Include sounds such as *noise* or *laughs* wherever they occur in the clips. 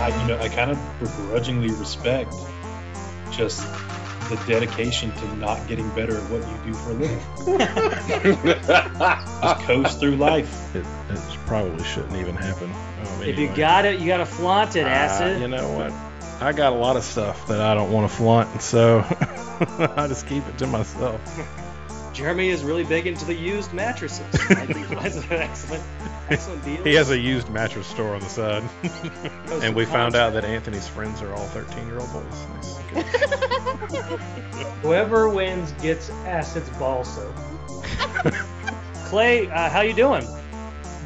I, you know, I kind of begrudgingly respect just the dedication to not getting better at what you do for a living. *laughs* just coast through life. It, it probably shouldn't even happen. Um, If you got it, you got to flaunt it, Ah, acid. you know what? I got a lot of stuff that I don't want to flaunt, so *laughs* I just keep it to myself. *laughs* Jeremy is really big into the used mattresses. *laughs* I think that's an excellent, excellent deal. He has a used mattress store on the side. And we found out that Anthony's friends are all 13 year old boys. Nice. *laughs* Whoever wins gets acid's ball soap. Clay, uh, how you doing?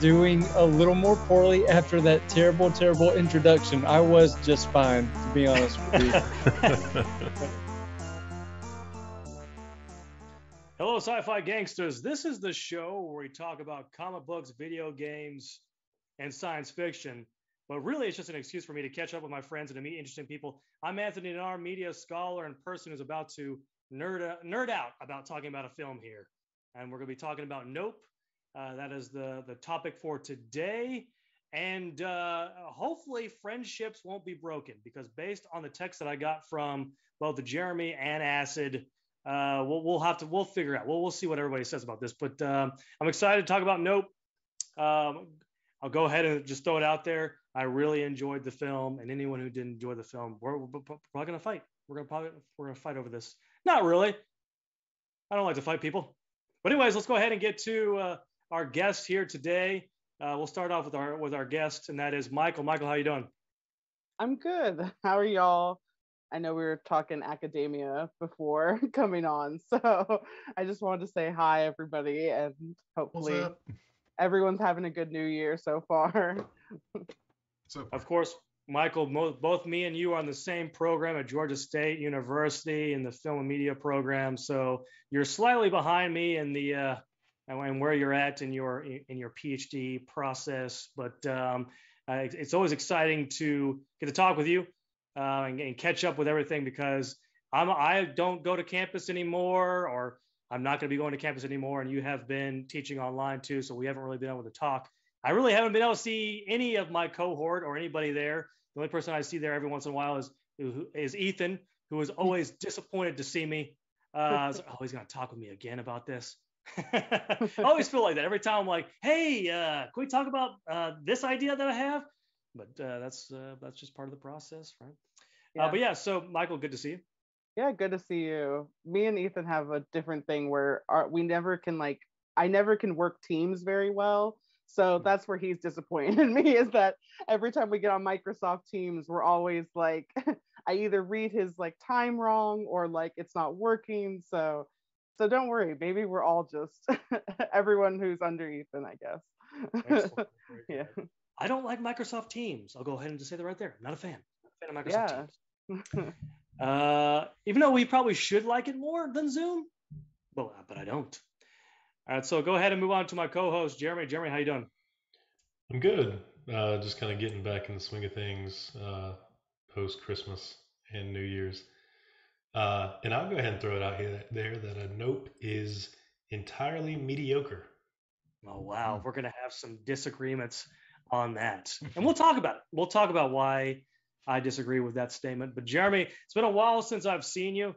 doing a little more poorly after that terrible, terrible introduction. I was just fine, to be honest with you. *laughs* Hello, sci-fi gangsters. This is the show where we talk about comic books, video games, and science fiction. But really, it's just an excuse for me to catch up with my friends and to meet interesting people. I'm Anthony Nanar, media scholar and person who's about to nerd out, nerd out about talking about a film here, and we're going to be talking about Nope. Uh, that is the the topic for today, and uh, hopefully friendships won't be broken because based on the text that I got from both Jeremy and Acid, uh, we'll we'll have to we'll figure out. We'll we'll see what everybody says about this. But um, I'm excited to talk about Nope. Um, I'll go ahead and just throw it out there. I really enjoyed the film, and anyone who didn't enjoy the film, we're, we're probably gonna fight. We're gonna probably we're gonna fight over this. Not really. I don't like to fight people. But anyways, let's go ahead and get to uh, our guest here today. Uh, we'll start off with our with our guest, and that is Michael. Michael, how you doing? I'm good. *laughs* How are y'all? I know we were talking academia before *laughs* coming on, so *laughs* I just wanted to say hi, everybody, and hopefully everyone's having a good new year so far. *laughs* So Of course, Michael, mo- both me and you are on the same program at Georgia State University in the film and media program. So you're slightly behind me in the uh, and and where you're at in your in your PhD process. But um, uh, it's- it's always exciting to get to talk with you uh, and, and catch up with everything because I'm I don't go to campus anymore, or I'm not going to be going to campus anymore, and you have been teaching online too. So we haven't really been able to talk. I really haven't been able to see any of my cohort or anybody there. The only person I see there every once in a while is is Ethan, who is always disappointed to see me. Uh, so, oh, he's gonna talk with me again about this. *laughs* I always feel like that every time. I'm like, hey, uh, can we talk about uh, this idea that I have? But uh, that's uh, that's just part of the process, right? Uh, but yeah, so Michael, good to see you. Yeah, good to see you. Me and Ethan have a different thing where our, we never can like I never can work teams very well. So that's where he's disappointed *laughs* in me is that every time we get on Microsoft Teams, we're always like *laughs* I either read his like time wrong or like it's not working. So so don't worry, maybe we're all just *laughs* everyone who's under Ethan, I guess. Yeah. Good. I don't like Microsoft Teams. I'll go ahead and just say that right there. Not a fan. Not a fan of Microsoft Yeah. Teams. *laughs* Uh, even though we probably should like it more than Zoom, well, but I don't. All right, so go ahead and move on to my co-host Jeremy. Jeremy, how you doing? I'm good. Uh, just kind of getting back in the swing of things uh, post Christmas and New Year's. Uh, and I'll go ahead and throw it out here there that a Nope is entirely mediocre. Oh wow, we're gonna have some disagreements on that, and we'll talk about it. We'll talk about why I disagree with that statement. But Jeremy, it's been a while since I've seen you.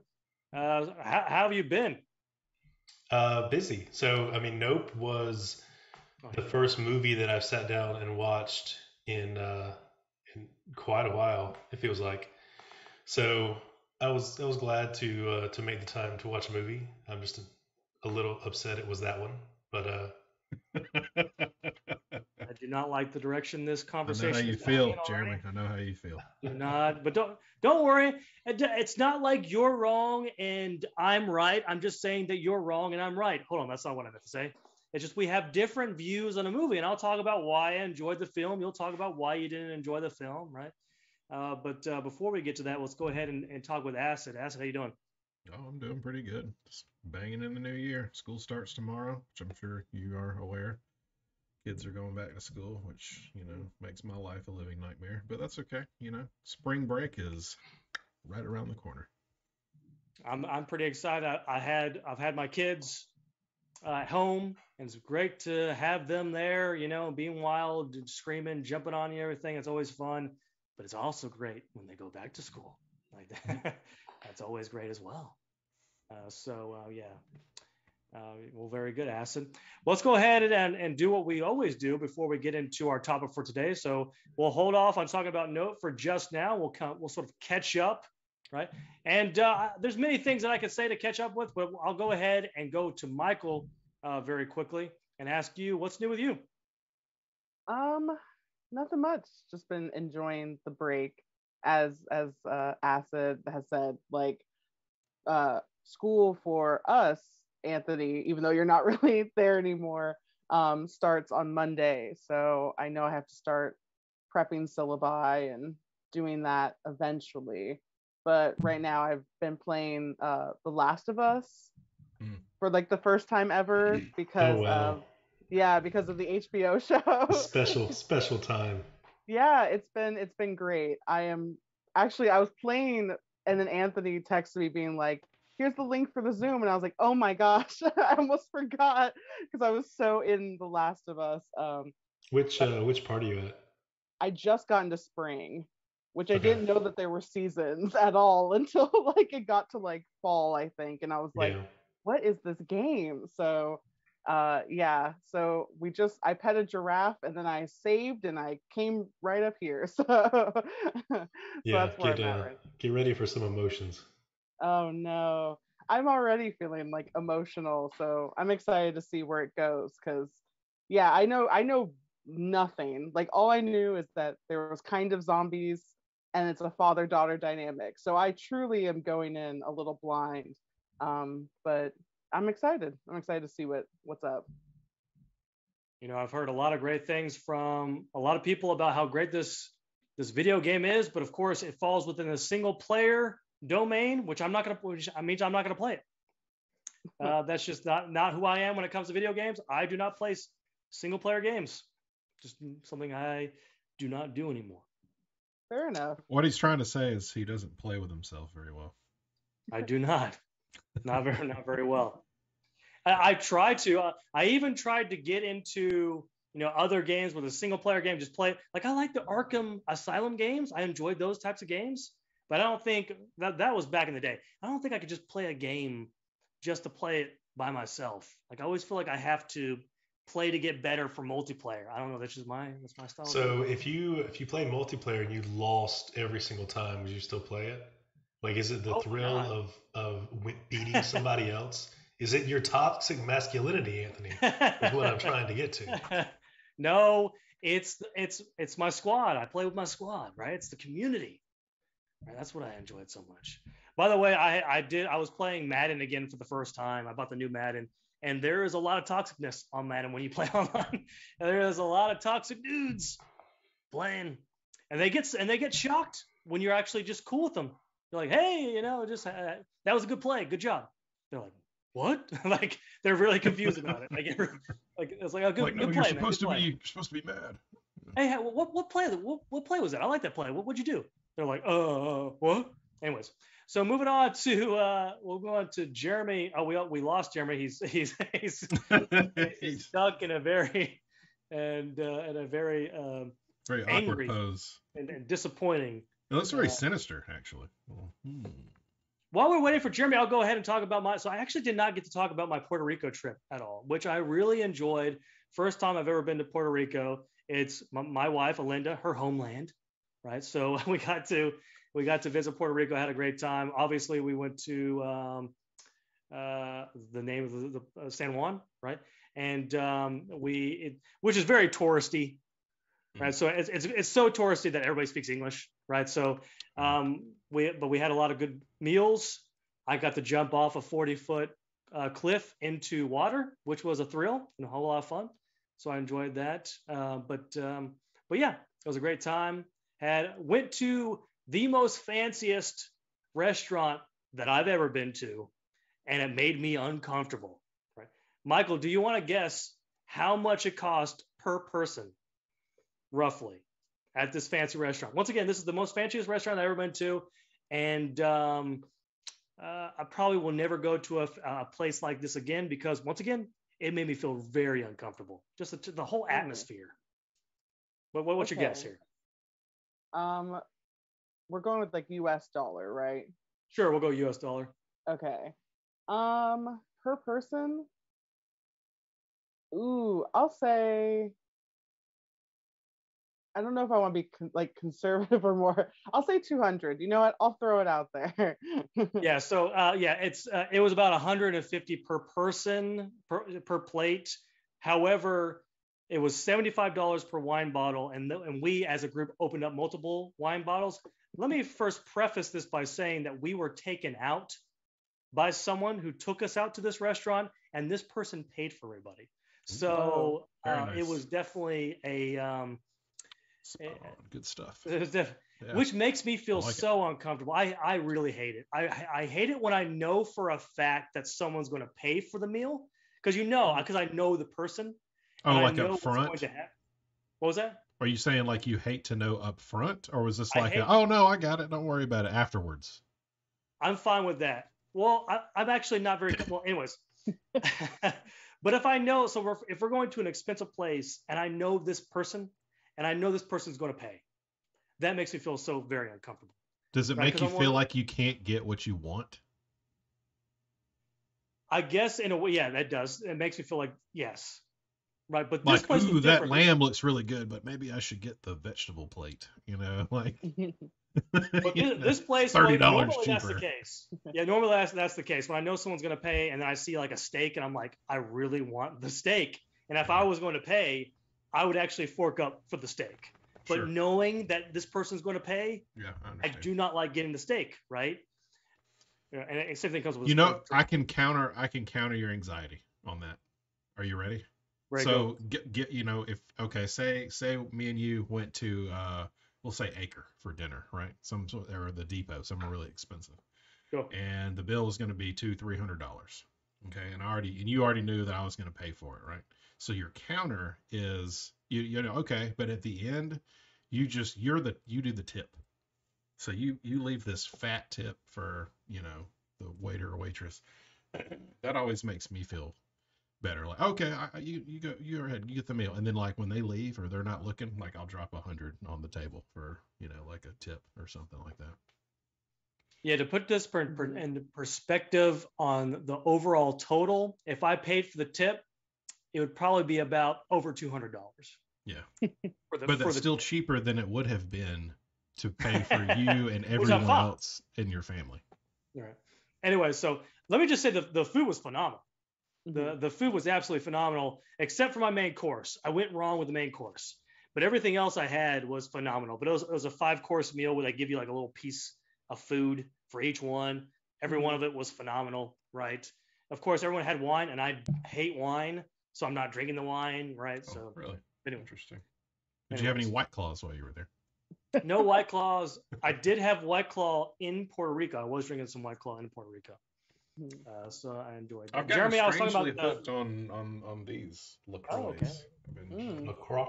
Uh, how, how have you been? Uh, busy. So, I mean, Nope was the first movie that I've sat down and watched in uh, in quite a while. It feels like. So I was I was glad to uh, to make the time to watch a movie. I'm just a, a little upset it was that one, but uh, *laughs* do not like the direction this conversation. I know how you feel, going already. Jeremy. I know how you feel. Do not, but don't don't worry. It's not like you're wrong and I'm right. I'm just saying that you're wrong and I'm right. Hold on, that's not what I meant to say. It's just we have different views on a movie, and I'll talk about why I enjoyed the film. You'll talk about why you didn't enjoy the film, right? Uh, but uh, before we get to that, let's go ahead and, and talk with Acid. Acid, how you doing? Oh, I'm doing pretty good. Just banging in the new year. School starts tomorrow, which I'm sure you are aware. Kids are going back to school, which, you know, makes my life a living nightmare. But that's okay. You know, spring break is right around the corner. I'm I'm pretty excited. I, I had I've had my kids uh, at home, and it's great to have them there. You know, being wild, screaming, jumping on you, everything. It's always fun, but it's also great when they go back to school. Like that. *laughs* that's always great as well. Uh, so uh, yeah, uh, well, very good, Acid. Let's go ahead and, and do what we always do before we get into our topic for today. So we'll hold off on talking about Nope for just now. We'll come, we'll sort of catch up, right? And uh, there's many things that I could say to catch up with, but I'll go ahead and go to Michael uh, very quickly and ask you what's new with you. Um, nothing much. Just been enjoying the break, as as uh, Acid has said. Like, uh, school for us Anthony, even though you're not *laughs* really there anymore, um, starts on Monday. So I know I have to start prepping syllabi and doing that eventually. But right now I've been playing uh, The Last of Us mm. for like the first time ever because oh, wow. of yeah, because of the HBO *laughs* show. special special time. Yeah, it's been it's been great. I am actually I was playing and then Anthony texted me being like, here's the link for the Zoom. And I was like, oh my gosh, *laughs* I almost forgot because I was so in The Last of Us. Um, which uh, which part are you at? I just got into spring, which I didn't know that there were seasons at all *laughs* until like it got to like fall, I think. And I was like, yeah. what is this game? So uh yeah so we just i pet a giraffe and then i saved and i came right up here *laughs* so, so yeah get, uh, right. get ready for some emotions Oh no. I'm already feeling like emotional, so I'm excited to see where it goes cuz yeah, I know I know nothing. Like all I knew is that there was kind of zombies and it's a father-daughter dynamic. So I truly am going in a little blind. Um but I'm excited. I'm excited to see what what's up. You know, I've heard a lot of great things from a lot of people about how great this this video game is, but of course it falls within a single player domain, which I'm not gonna, which means I'm not gonna play it. Uh, that's just not not who I am when it comes to video games. I do not play single player games. Just something I do not do anymore. Fair enough. What he's trying to say is he doesn't play with himself very well. I do not. not very not very well. I, I try to. Uh, I even tried to get into you know other games with a single player game. Just play like I like the Arkham Asylum games. I enjoyed those types of games. But I don't think that that was back in the day. I don't think I could just play a game just to play it by myself. Like I always feel like I have to play to get better for multiplayer. I don't know. That's just my that's my style. So if you if you play multiplayer and you lost every single time, would you still play it? Like, is it the oh, thrill of of *laughs* beating somebody else? Is it your toxic masculinity, Anthony? is what I'm trying to get to. *laughs* no, it's it's it's my squad. I play with my squad, right? It's the community. Right, that's what I enjoyed so much. By the way, I, I did I was playing Madden again for the first time. I bought the new Madden, and there is a lot of toxicness on Madden when you *laughs* play online. there is a lot of toxic dudes playing, and they get and they get shocked when you're actually just cool with them. You're like, hey, you know, just uh, that was a good play, good job. They're like, what? *laughs* like they're really confused about it. Like, like it's like a good, like, good no, play. You're supposed man, to be you're supposed to be mad. Hey, what what play? What, what play was that? I like that play. What would you do? They're like, uh, what? Anyways, so moving on to uh, we'll go on to Jeremy. Oh, we we lost Jeremy. He's he's *laughs* he's, *laughs* he's stuck in a very and uh, in a very um, very awkward pose and, and disappointing. It looks very uh, sinister, actually. hmm. While we're waiting for Jeremy, I'll go ahead and talk about my. So I actually did not get to talk about my Puerto Rico trip at all, which I really enjoyed. First time I've ever been to Puerto Rico. It's my, my wife, Alinda, her homeland right? So *laughs* we got to we got to visit Puerto Rico, had a great time. Obviously, we went to um, uh, the name of the, the uh, San Juan, right? And um, we, it, which is very touristy, right? So it's, it's it's so touristy that everybody speaks English, right? So um, we, but we had a lot of good meals. I got to jump off a 40 foot uh, cliff into water, which was a thrill and a whole lot of fun. So I enjoyed that. Uh, but um, but yeah, it was a great time had went to the most fanciest restaurant that I've ever been to, and it made me uncomfortable. Right, Michael, do you want to guess how much it cost per person, roughly, at this fancy restaurant? Once again, this is the most fanciest restaurant I've ever been to, and um, uh, I probably will never go to a, a place like this again because once again, it made me feel very uncomfortable. Just the, the whole atmosphere. What, what what's your guess here? Um, we're going with like U.S. dollar, right? Sure, we'll go U.S. dollar. Okay. Um, per person. Ooh, I'll say. I don't know if I want to be con- like conservative *laughs* or more. I'll say 200. You know what? I'll throw it out there. *laughs* Yeah, so uh, yeah, it's uh, it was about 150 per person per, per plate. However, it was $75 per wine bottle, and th- and we as a group opened up multiple wine bottles. Let me first preface this by saying that we were taken out by someone who took us out to this restaurant, and this person paid for everybody. So Very uh, it was definitely a um. Good stuff. *laughs* def- Yeah. which makes me feel like it. so uncomfortable. I, I really hate it. I, I- I hate it when I know for a fact that someone's going to pay for the meal because you know because I know the person. Oh, like up front? What was that? Are you saying like you hate to know up front, or was this like, a, oh no, I got it, don't worry about it afterwards? I'm fine with that. Well, I, I'm actually not very well. Anyways, *laughs* but if I know, so we're, if we're going to an expensive place and I know this person and I know this person's going to pay, that makes me feel so very uncomfortable. Does it Right, make you feel like you can't get what you want? I guess in a way, yeah, that does. It makes me feel like yes, right. But this Like, place ooh, that lamb looks really good, but maybe I should get the vegetable plate. You know, *laughs* like *laughs* But this, this place, $30 like, that's the case. Yeah, normally that's that's the case. When I know someone's going to pay, and then I see like a steak, and I'm like, I really want the steak. And if I mm-hmm. was going to pay, I would actually fork up for the steak. But Sure. knowing that this person's going to pay, yeah, I I do not like getting the steak, right? Yeah, and it, same thing comes with you know, I can counter, I can counter your anxiety on that. Are you ready? So get get you know if okay say say me and you went to uh we'll say Acre for dinner right? Some sort or the Depot somewhere really expensive. Go. and the bill is going to be two three hundred dollars okay? And I already and you already knew that I was going to pay for it right? So your counter is you you know okay but at the end you just you're the you do the tip. So you you leave this fat tip for you know the waiter or waitress. That always makes me feel better. Like, okay, I, I- you you go, you go ahead, you get the meal, and then like when they leave or they're not looking, like I'll drop a hundred on the table for you know like a tip or something like that. Yeah, to put this per, per, Mhm. in perspective on the overall total, if I paid for the tip, it would probably be about over two hundred dollars. Yeah. *laughs* for the, But for that's the still cheaper than it would have been to pay *laughs* for you and everyone else in your family. All right. Anyway, so let me just say the, the food was phenomenal. The mm-hmm. the food was absolutely phenomenal, except for my main course. I went wrong with the main course, but everything else I had was phenomenal. But it was, it was a five course meal where they give you like a little piece of food for each one. Every mm-hmm. one of it was phenomenal, right? Of course, everyone had wine, and I hate wine, so I'm not drinking the wine, right? Oh, So really anyway, interesting. Did you have any white claws while you were there? no white claws. I *laughs* did have white claw in Puerto Rico. I was drinking some white claw in Puerto Rico. Uh, so I enjoyed. I've That. gotten Jeremy, I was talking about the, hooked on on on these Lacroix. Oh, okay. I've been Mm. LaCroix.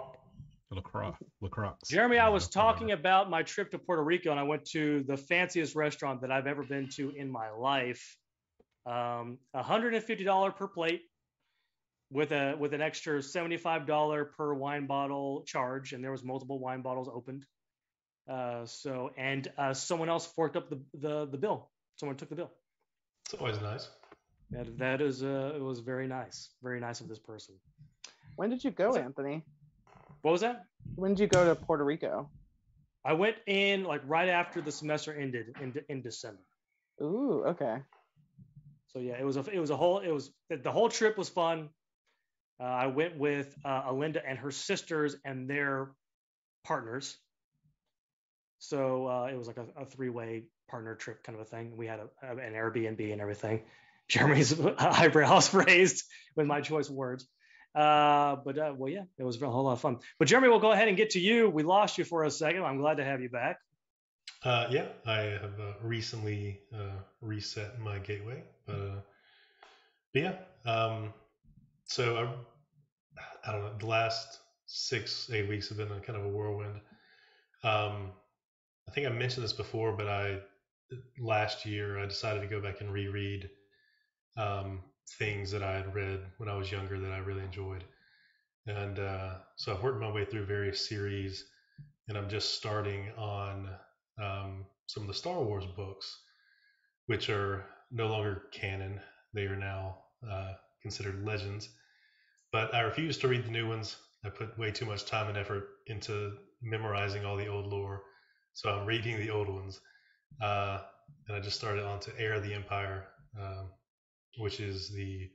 Lacroix, Lacroix. Jeremy, I was Uh, talking about my trip to Puerto Rico, and I went to the fanciest restaurant that I've ever been to in my life. Um, $150 per plate, with a with an extra $75 per wine bottle charge, and there was multiple wine bottles opened. Uh, so and uh, someone else forked up the, the the bill. Someone took the bill. It's always nice. That that is uh, it was very nice, very nice of this person. When did you go, Anthony? What was that? When did you go to Puerto Rico? I went in like right after the semester ended in in December. Ooh, okay. So yeah, it was a it was a whole it was the, the whole trip was fun. Uh, I went with uh, Alinda and her sisters and their partners. So uh, it was like a, a three way partner trip kind of a thing. We had a, an Airbnb and everything. *laughs* Jeremy's *laughs* eyebrows *laughs* raised with my choice words. Uh, but uh, well, yeah, it was a whole lot of fun. But Jeremy, we'll go ahead and get to you. We lost you for a second. I'm glad to have you back. Uh, yeah, I have uh, recently uh, reset my gateway, but, uh, but yeah. Um, so I, I don't know. The last six eight weeks have been a kind of a whirlwind. Um, I think I mentioned this before, but I last year I decided to go back and reread um, things that I had read when I was younger that I really enjoyed. And uh, so I've worked my way through various series, and I'm just starting on um, some of the Star Wars books, which are no longer canon. They are now uh, considered legends. But I refuse to read the new ones. I put way too much time and effort into memorizing all the old lore. So I'm reading the old ones. Uh, and I just started on Heir to the Empire, um, which is the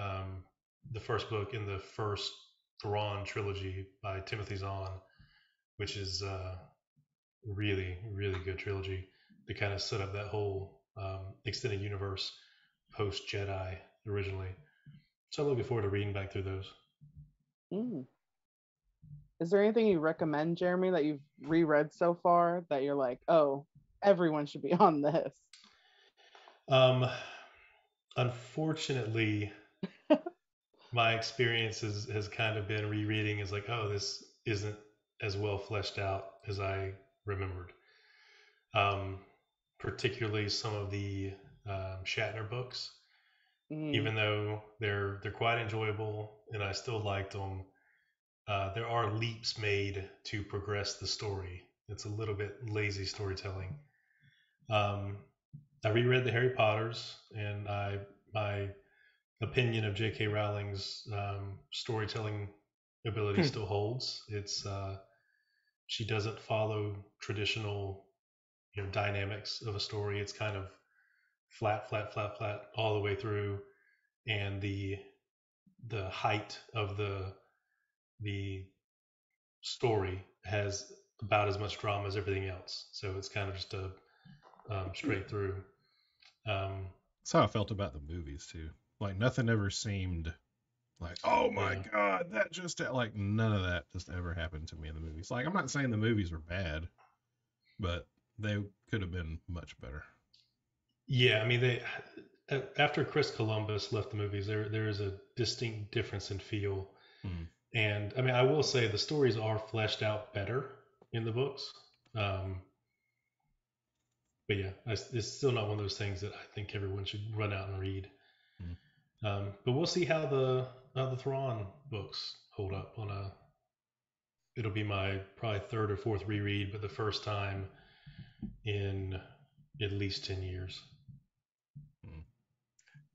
um, the first book in the first Thrawn trilogy by Timothy Zahn, which is uh, really really good trilogy to kind of set up that whole um, extended universe post Jedi originally. So I'm looking forward to reading back through those. Mm. Is there anything you recommend, Jeremy, that you've reread so far that you're like, oh, everyone should be *laughs* on this? Um, unfortunately, my experience has, has kind of been rereading is like, oh, this isn't as well fleshed out as I remembered. Um, particularly some of the um, Shatner books, Mm. even though they're they're quite enjoyable and I still liked them. Uh, there are leaps made to progress the story. It's a little bit lazy storytelling. Um, I reread the Harry Potters, and I my opinion of J.K. Rowling's um, storytelling ability Hmm. still holds. It's uh, she doesn't follow traditional you know dynamics of a story. It's kind of flat, flat, flat, flat all the way through, and the the height of the the story has about as much drama as everything else. So it's kind of just a um, straight through. Um, That's how I felt about the movies too. Like nothing ever seemed like, oh my Yeah. god, that just like none of that just ever happened to me in the movies. Like I'm not saying the movies were bad, but they could have been much better. Yeah, I mean they after Chris Columbus left the movies, there there is a distinct difference in feel. Hmm. And I mean, I will say the stories are fleshed out better in the books. Um, but yeah, it's still not one of those things that I think everyone should run out and read. Um, but we'll see how the how the Thrawn books hold up on a. It'll be my probably third or fourth reread, but the first time in at least ten years.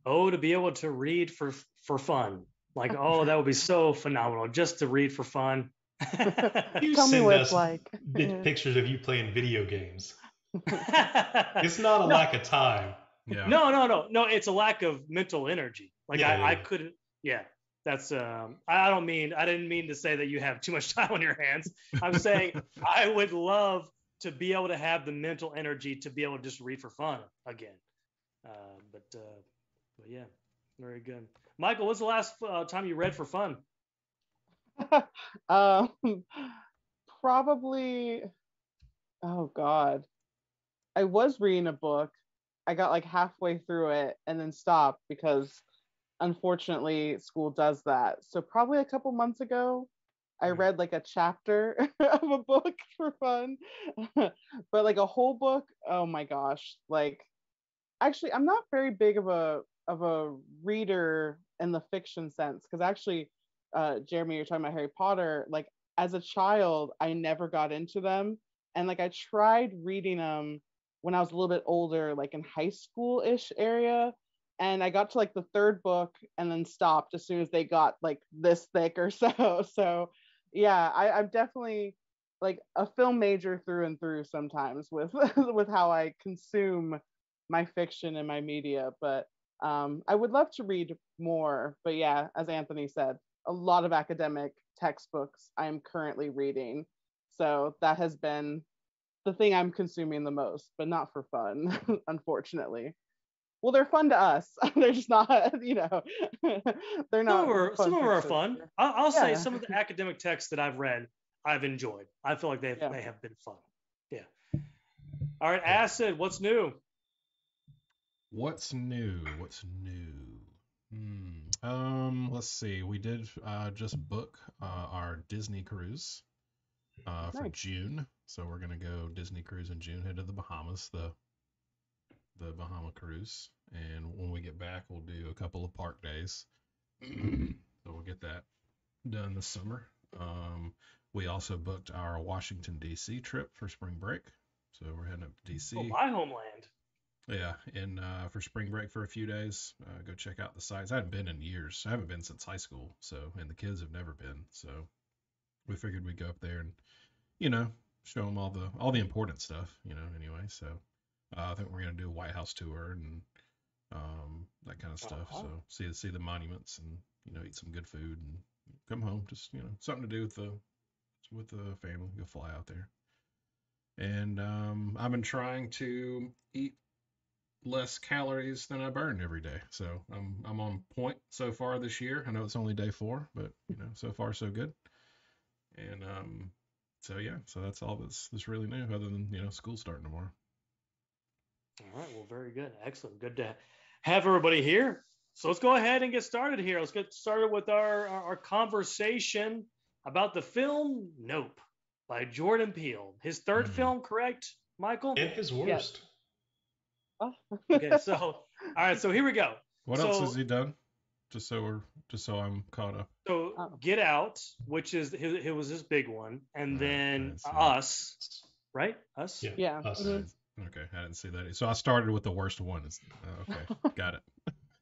Oh, to be able to read for for fun. Like, oh, that would be so phenomenal just to read for fun. *laughs* You Tell me send what us it's like. vi- pictures of you playing video games. *laughs* It's not a No. lack of time. Yeah. No, no, no, no. It's a lack of mental energy. Like Yeah, I, yeah, I couldn't. Yeah, that's. Um, I I don't mean. I didn't mean to say that you have too much *laughs* time on your hands. I'm saying I would love to be able to have the mental energy to be able to just read for fun again. Uh, but uh, but yeah, very good. Michael, what's the last uh, time you read for fun? *laughs* um, probably. Oh God, I was reading a book. I got like halfway through it and then stopped because, unfortunately, school does that. So probably a couple months ago, I Mhm. read like a chapter *laughs* of a book for fun, *laughs* but like a whole book. Oh my gosh! Like, actually, I'm not very big of a of a reader in the fiction sense because actually uh, Jeremy, you're talking about Harry Potter. Like as a child, I never got into them, and like I tried reading them when I was a little bit older, like in high school ish area, and I got to like the third book and then stopped as soon as they got like this thick or *laughs* so. So yeah, I, I'm definitely like a film major through and through sometimes with *laughs* with how I consume my fiction and my media, but um, I would love to read more. But yeah, as Anthony said, a lot of academic textbooks I am currently reading. So that has been the thing I'm consuming the most, but not for fun, *laughs* unfortunately. Well, they're fun to us. *laughs* they're just not, *laughs* you know, they're Some not. of them are, fun some of them are fun. I'll, I'll say some of the academic texts that I've read, I've enjoyed. I feel like they Yeah. they have been fun. Yeah. All right, Acid, what's new? What's new? What's new? Hmm. Um, let's see. We did uh, just book uh, our Disney cruise uh, for Nice. June, so we're gonna go Disney cruise in June. Head to the Bahamas. The the Bahama cruise, and when we get back, we'll do a couple of park days. *clears throat* so we'll get that done this summer. Um, we also booked our Washington D.C. trip for spring break, so we're heading up to D.C. Oh, my homeland. Yeah, and uh, for spring break for a few days, uh, go check out the sites. I haven't been in years. I haven't been since high school, so and the kids have never been. So we figured we'd go up there and you know show them all the all the important stuff. You know, anyway. So uh, I think we're gonna do a White House tour and um, that kind of stuff. Uh-huh. So see see the monuments and you know eat some good food and come home. Just you know something to do with the with the family. Go fly out there. And um, I've been trying to eat less calories than I burn every day. So I'm I'm on point so far this year. I know it's only day four, but you know so far so good. And um, so yeah, so that's all that's that's really new, other than you know school starting tomorrow. All right. Well, very good. Excellent. Good to have everybody here. So let's go ahead and get started here. Let's get started with our, our, our conversation about the film Nope by Jordan Peele. His third Mhm. film, correct, Michael? And his worst. Oh. Okay. *laughs* So, all right. So here we go. What else has he done? Just so we're just so I'm caught up. So Oh. Get Out, which is it, it was his big one, and Right, then I see. Us, right? Us. Yeah. Yeah. Us. mhm. Okay, I didn't see that. So I started with the worst one. Uh, okay, *laughs* got it.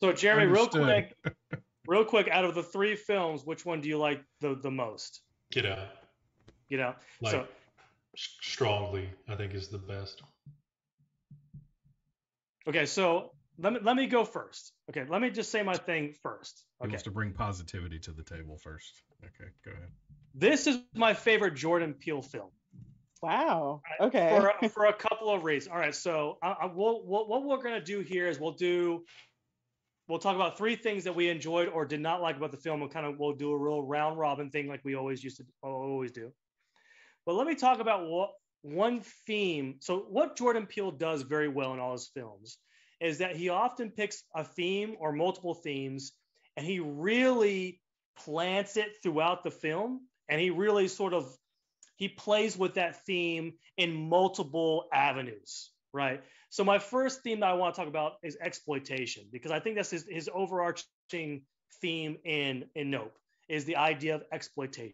So Jeremy, real quick, *laughs* real quick, out of the three films, which one do you like the the most? Get out. Get Out. Like so strongly, I think is the best. Okay, so let me let me go first. Okay, let me just say my thing first. He Okay, wants to bring positivity to the table first. Okay, go ahead. this is my favorite Jordan Peele film. Wow. Okay. for a, for a couple of reasons. All right, so I, I will, what, what we're gonna do here is we'll do, we'll talk about three things that we enjoyed or did not like about the film, and kind of we'll do a real round robin thing like we always used to always do. But let me talk about what one theme. So what Jordan Peele does very well in all his films is that he often picks a theme or multiple themes, and he really plants it throughout the film, and he really sort of he plays with that theme in multiple avenues, right? So my first theme that I want to talk about is exploitation because I think that's his, his overarching theme in in Nope is the idea of exploitation,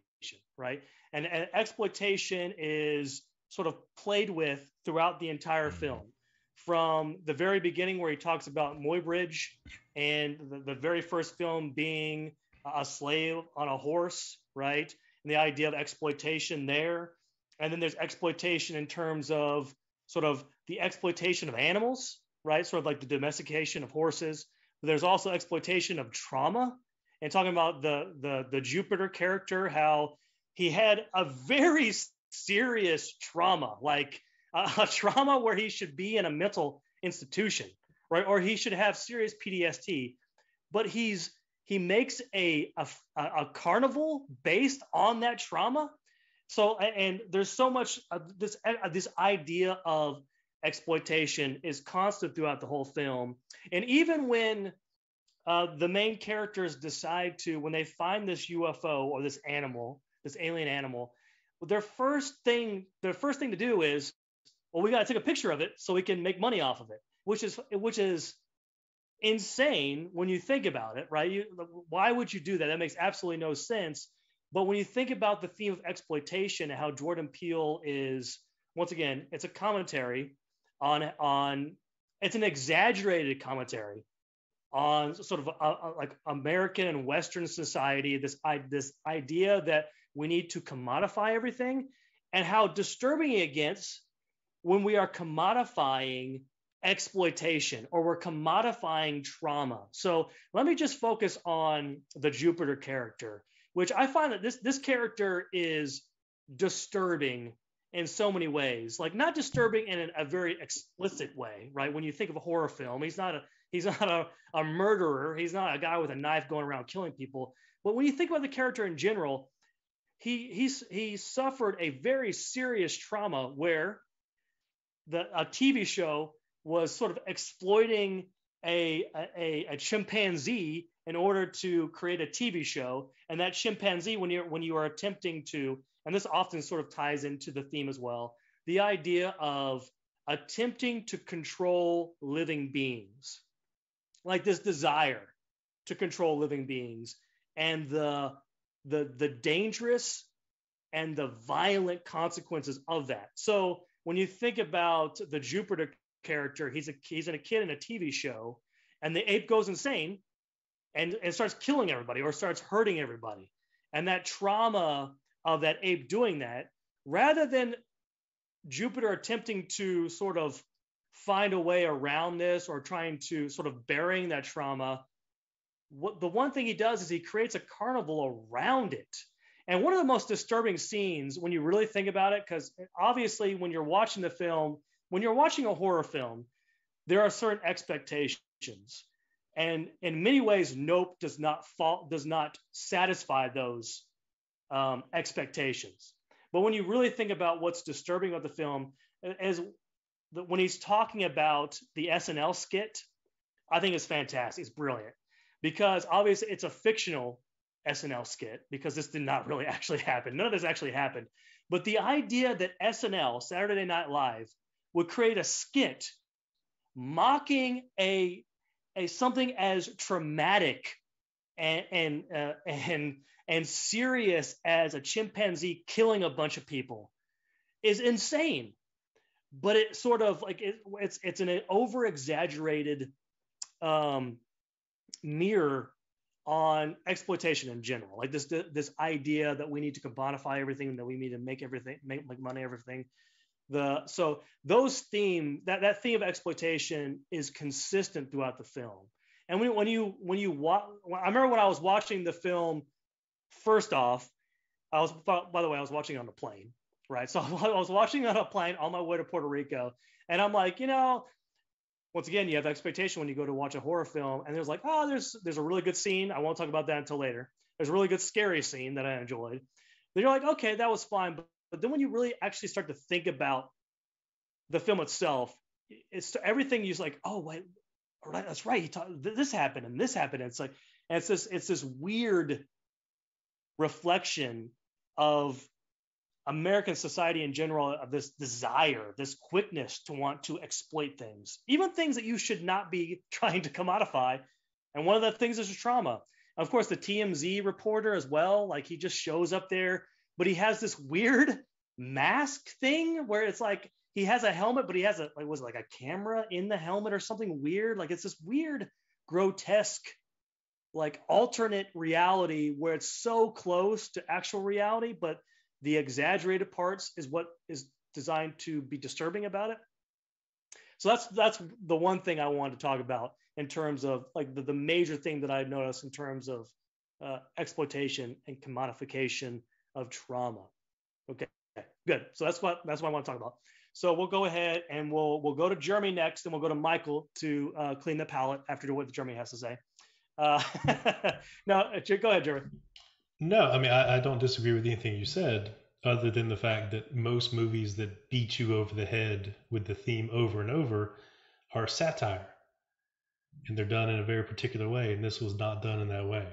right? And, and exploitation is sort of played with throughout the entire Mhm. film, from the very beginning where he talks about Muybridge and the, the very first film being a slave on a horse, right? and the idea of exploitation there. And then there's exploitation in terms of sort of the exploitation of animals, right? Sort of like the domestication of horses. But there's also exploitation of trauma and talking about the the the Jupiter character, how he had a very serious trauma, like a, a trauma where he should be in a mental institution, right? Or he should have serious PTSD, but he's he makes a, a, a carnival based on that trauma. So, and there's so much this this idea of exploitation is constant throughout the whole film. And even when uh, the main characters decide to, when they find this UFO or this animal, this alien animal, their first thing, their first thing to do is, well, we got to take a picture of it so we can make money off of it, which is which is insane when you think about it, right? You, why would you do that? That makes absolutely no sense. But when you think about the theme of exploitation and how Jordan Peele is, once again, it's a commentary on on it's an exaggerated commentary on sort of a, a, like American and Western society. This I, this idea that we need to commodify everything, and how disturbing it gets when we are commodifying exploitation or we're commodifying trauma. So let me just focus on the Jupiter character, which I find that this this character is disturbing in so many ways. Like not disturbing in a very explicit way, right? When you think of a horror film, he's not a he's *laughs* not a, a murderer, he's not a guy with a knife going around killing people. But when you think about the character in general, he he's he suffered a very serious trauma where the a TV show was sort of exploiting a, a, a chimpanzee in order to create a TV show. And that chimpanzee, when you're when you are attempting to, and this often sort of ties into the theme as well, the idea of attempting to control living beings, like this desire to control living beings, and the the the dangerous and the violent consequences of that. So when you think about the Jupiter character, he's a he's in a kid in a TV show, and the ape goes insane and, and starts killing everybody or starts hurting everybody. And that trauma of that ape doing that, rather than Jupiter attempting to sort of find a way around this or trying to sort of burying that trauma, what the one thing he does is he creates a carnival around it. And one of the most disturbing scenes when you really think about it, because obviously when you're watching the film, when you're watching a horror film, there are certain expectations. And in many ways, Nope does not fall, does not satisfy those um, expectations. But when you really think about what's disturbing about the film, as the, when he's talking about the SNL skit, I think it's fantastic. It's brilliant because obviously it's a fictional SNL skit because this did not *laughs* really actually happen. None of this actually happened. But the idea that SNL, Saturday Night Live, would create a skit mocking a, a something as traumatic and and uh, and and serious as a chimpanzee killing a bunch of people is insane. But it sort of like it, it's it's an over exaggerated um, mirror on exploitation in general. Like this this idea that we need to commodify everything that we need to make everything make, make money everything. The so those theme that that theme of exploitation is consistent throughout the film. And when, when you when you watch i remember when i was watching the film first off i was by the way i was watching on a plane right? So *laughs* i was watching on a plane on my way to puerto rico and i'm like you know once again, you have expectation when you go to watch a horror film, and there's like, oh, there's there's a really good scene. I won't talk about that until later. There's a really good scary scene that I enjoyed. Then you're like, okay, that was fine. But, but then when you really actually start to think about the film itself, it's everything. You're like, oh wait, right, that's right. He talked, this happened and this happened. And it's like, and it's this it's this weird reflection of American society in general of this desire, this quickness to want to exploit things, even things that you should not be *laughs* trying to commodify. And one of the things is trauma. Of course, the TMZ reporter as well, like he just shows up there, but he has this weird *laughs* mask thing where it's like he has a helmet, but he has a like was it like a camera in the helmet or something weird. Like it's this weird, grotesque, like alternate reality where it's so close to actual reality, but the exaggerated parts is what is designed to be disturbing about it. So that's that's the one thing I wanted to talk about in terms of like the, the major thing that I've noticed in terms of uh, exploitation and commodification of trauma. Okay, good. So that's what that's what I want to talk about. So we'll go ahead and we'll we'll go to Jeremy next, and we'll go to Michael to uh, clean the palate after what Jeremy has to say. Uh, *laughs* now, go ahead, Jeremy. No, I mean, I, I don't disagree with anything you said, other than the fact that most movies that beat you over the head with the theme over and over are satire. And they're done in a very particular way, and this was not done in that way.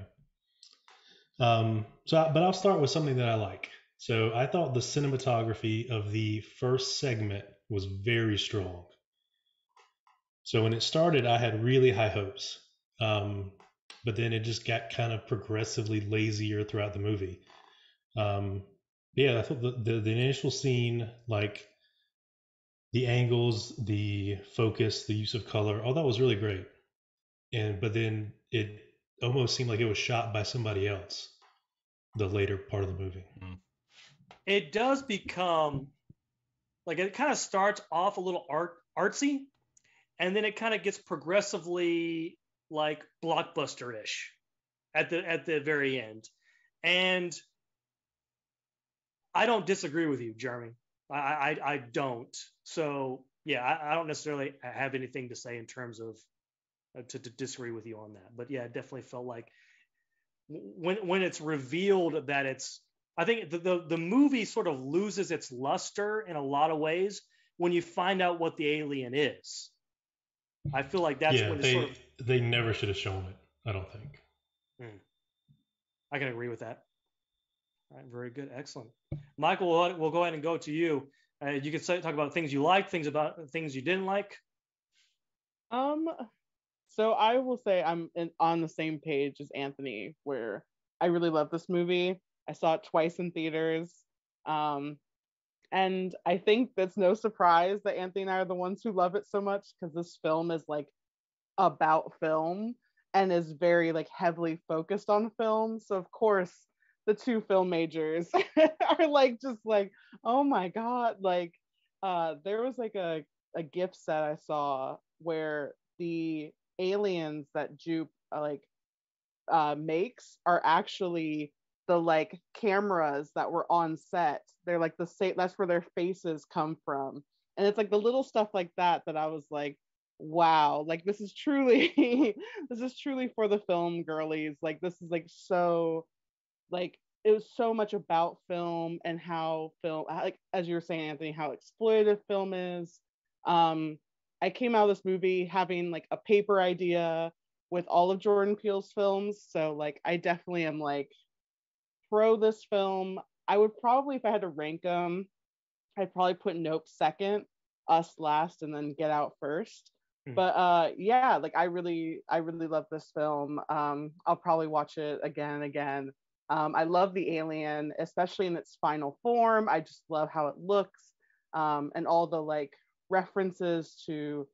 Um, so, but I'll start with something that I like. So, I thought the cinematography of the first segment was very strong. So, when it started, I had really high hopes. Um, but then it just got kind of progressively lazier throughout the movie. Um, yeah, I thought the, the, the initial scene, like the angles, the focus, the use of color, all that was really great. And but then it almost seemed like it was shot by somebody else. The later part of the movie. Mm. It does become like it kind of starts off a little art artsy, and then it kind of gets progressively like blockbuster-ish at the at the very end. And I don't disagree with you, Jeremy. I I, I don't. So yeah, I, I, don't necessarily have anything to say in terms of uh, to, to disagree with you on that. But yeah, it definitely felt like when when it's revealed that it's I think the, the, the movie sort of loses its luster in a lot of ways when you find out what the alien is. I feel like that's yeah, when they, sort of they never should have shown it. I don't think. Hmm. I can agree with that. All right, very good, excellent. Michael, we'll, we'll go ahead and go to you. Uh, you can say, talk about things you liked, things about things you didn't like. Um, so I will say I'm in, on the same page as Anthony, where I really love this movie. I saw it twice in theaters. Um, and I think that's no surprise that Anthony and I are the ones who love it so much because this film is like about film and is very like heavily focused on film. So of course the two film majors *laughs* are like just like, oh my god, like uh there was like a, a gift set I saw where the aliens that Jupe uh, like uh makes are actually the like cameras that were on set. They're like the same that's where their faces come from. And it's like the little stuff like that that I was like, wow, like this is truly *laughs* this is truly for the film girlies. Like this is like so like it was so much about film and how film like as you were saying Anthony how exploitative film is. Um I came out of this movie having like a paper idea with all of Jordan Peele's films. So like I definitely am like pro this film. I would probably, if I had to rank them, I'd probably put Nope second, Us last, and then Get Out first. Mm-hmm. But uh, yeah, like I really, I really love this film. Um, I'll probably watch it again and again. Um, I love the alien, especially in its final form. I just love how it looks um, and all the like references to